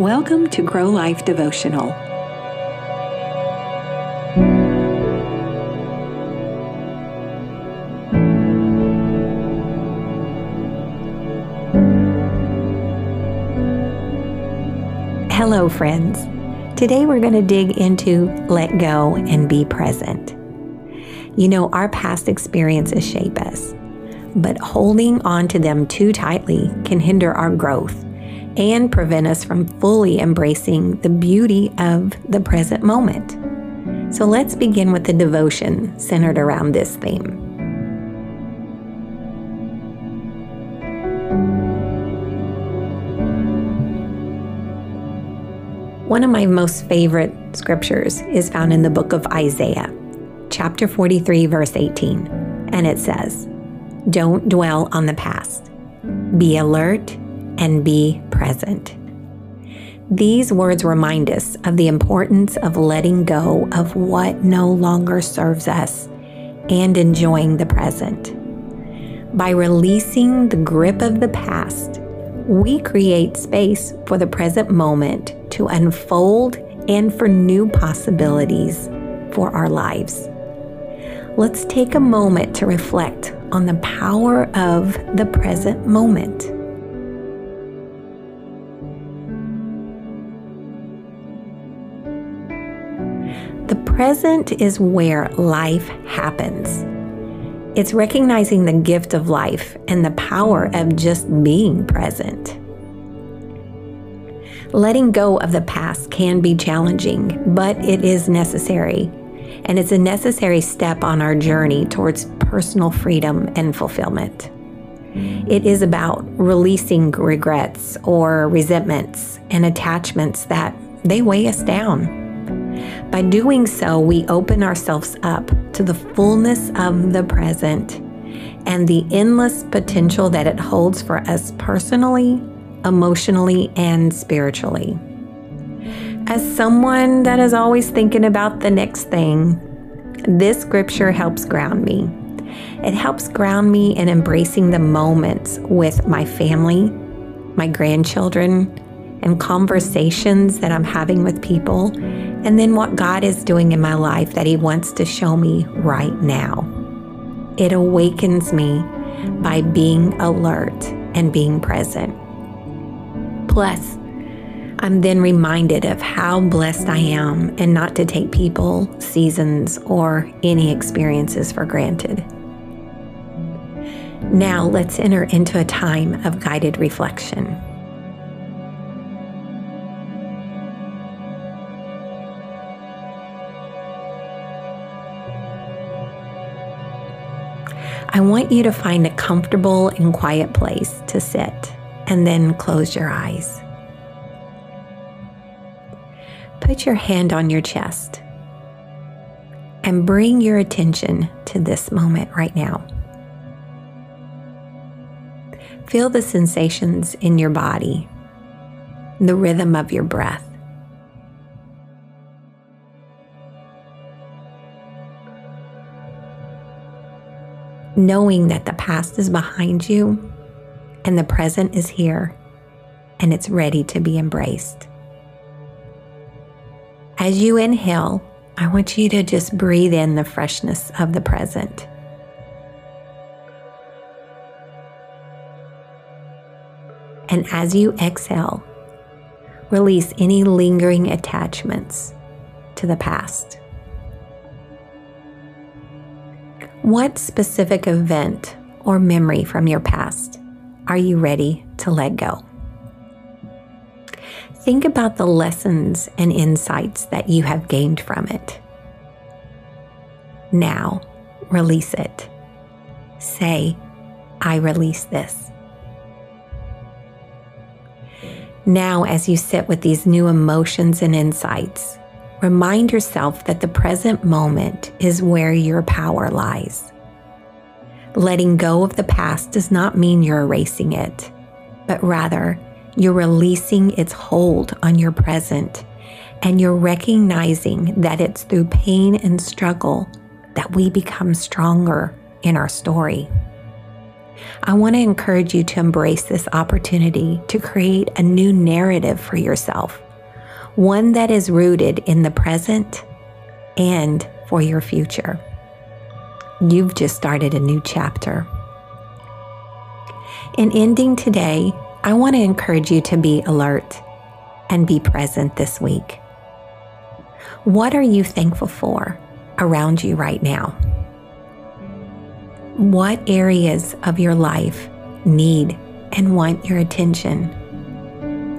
Welcome to Grow Life Devotional. Hello, friends. Today we're going to dig into let go and be present. You know, our past experiences shape us, but holding on to them too tightly can hinder our growth and prevent us from fully embracing the beauty of the present moment. So let's begin with the devotion centered around this theme. One of my most favorite scriptures is found in the book of Isaiah, chapter 43, verse 18. And it says, Don't dwell on the past. Be alert and be present. These words remind us of the importance of letting go of what no longer serves us and enjoying the present. By releasing the grip of the past, we create space for the present moment to unfold and for new possibilities for our lives. Let's take a moment to reflect on the power of the present moment. Present is where life happens. It's recognizing the gift of life and the power of just being present. Letting go of the past can be challenging, but it is necessary. And it's a necessary step on our journey towards personal freedom and fulfillment. It is about releasing regrets or resentments and attachments that they weigh us down. By doing so, we open ourselves up to the fullness of the present and the endless potential that it holds for us personally, emotionally, and spiritually. As someone that is always thinking about the next thing, this scripture helps ground me. It helps ground me in embracing the moments with my family, my grandchildren, and conversations that I'm having with people, and then what God is doing in my life that He wants to show me right now. It awakens me by being alert and being present. Plus, I'm then reminded of how blessed I am and not to take people, seasons, or any experiences for granted. Now, let's enter into a time of guided reflection. I want you to find a comfortable and quiet place to sit and then close your eyes. Put your hand on your chest and bring your attention to this moment right now. Feel the sensations in your body, the rhythm of your breath. Knowing that the past is behind you and the present is here and it's ready to be embraced. As you inhale, I want you to just breathe in the freshness of the present. And as you exhale, release any lingering attachments to the past. What specific event or memory from your past are you ready to let go? Think about the lessons and insights that you have gained from it. Now, release it. Say, I release this. Now, as you sit with these new emotions and insights, Remind yourself that the present moment is where your power lies. Letting go of the past does not mean you're erasing it, but rather you're releasing its hold on your present and you're recognizing that it's through pain and struggle that we become stronger in our story. I want to encourage you to embrace this opportunity to create a new narrative for yourself, one that is rooted in the present and for your future. You've just started a new chapter. In ending today, I want to encourage you to be alert and be present this week. What are you thankful for around you right now? What areas of your life need and want your attention?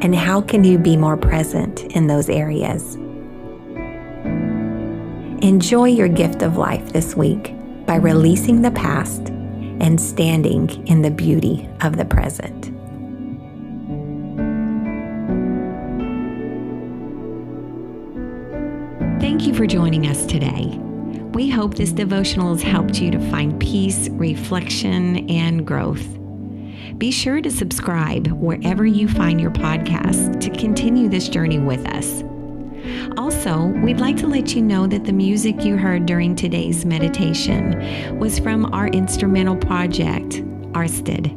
And how can you be more present in those areas? Enjoy your gift of life this week by releasing the past and standing in the beauty of the present. Thank you for joining us today. We hope this devotional has helped you to find peace, reflection, and growth. Be sure to subscribe wherever you find your podcast to continue this journey with us. Also, we'd like to let you know that the music you heard during today's meditation was from our instrumental project, Arsted.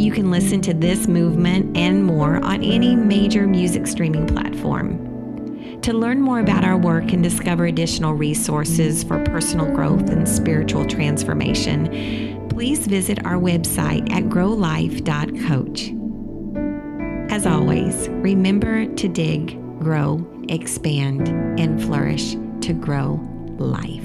You can listen to this movement and more on any major music streaming platform. To learn more about our work and discover additional resources for personal growth and spiritual transformation, please visit our website at growlife.coach. As always, remember to dig, grow, expand, and flourish to grow life.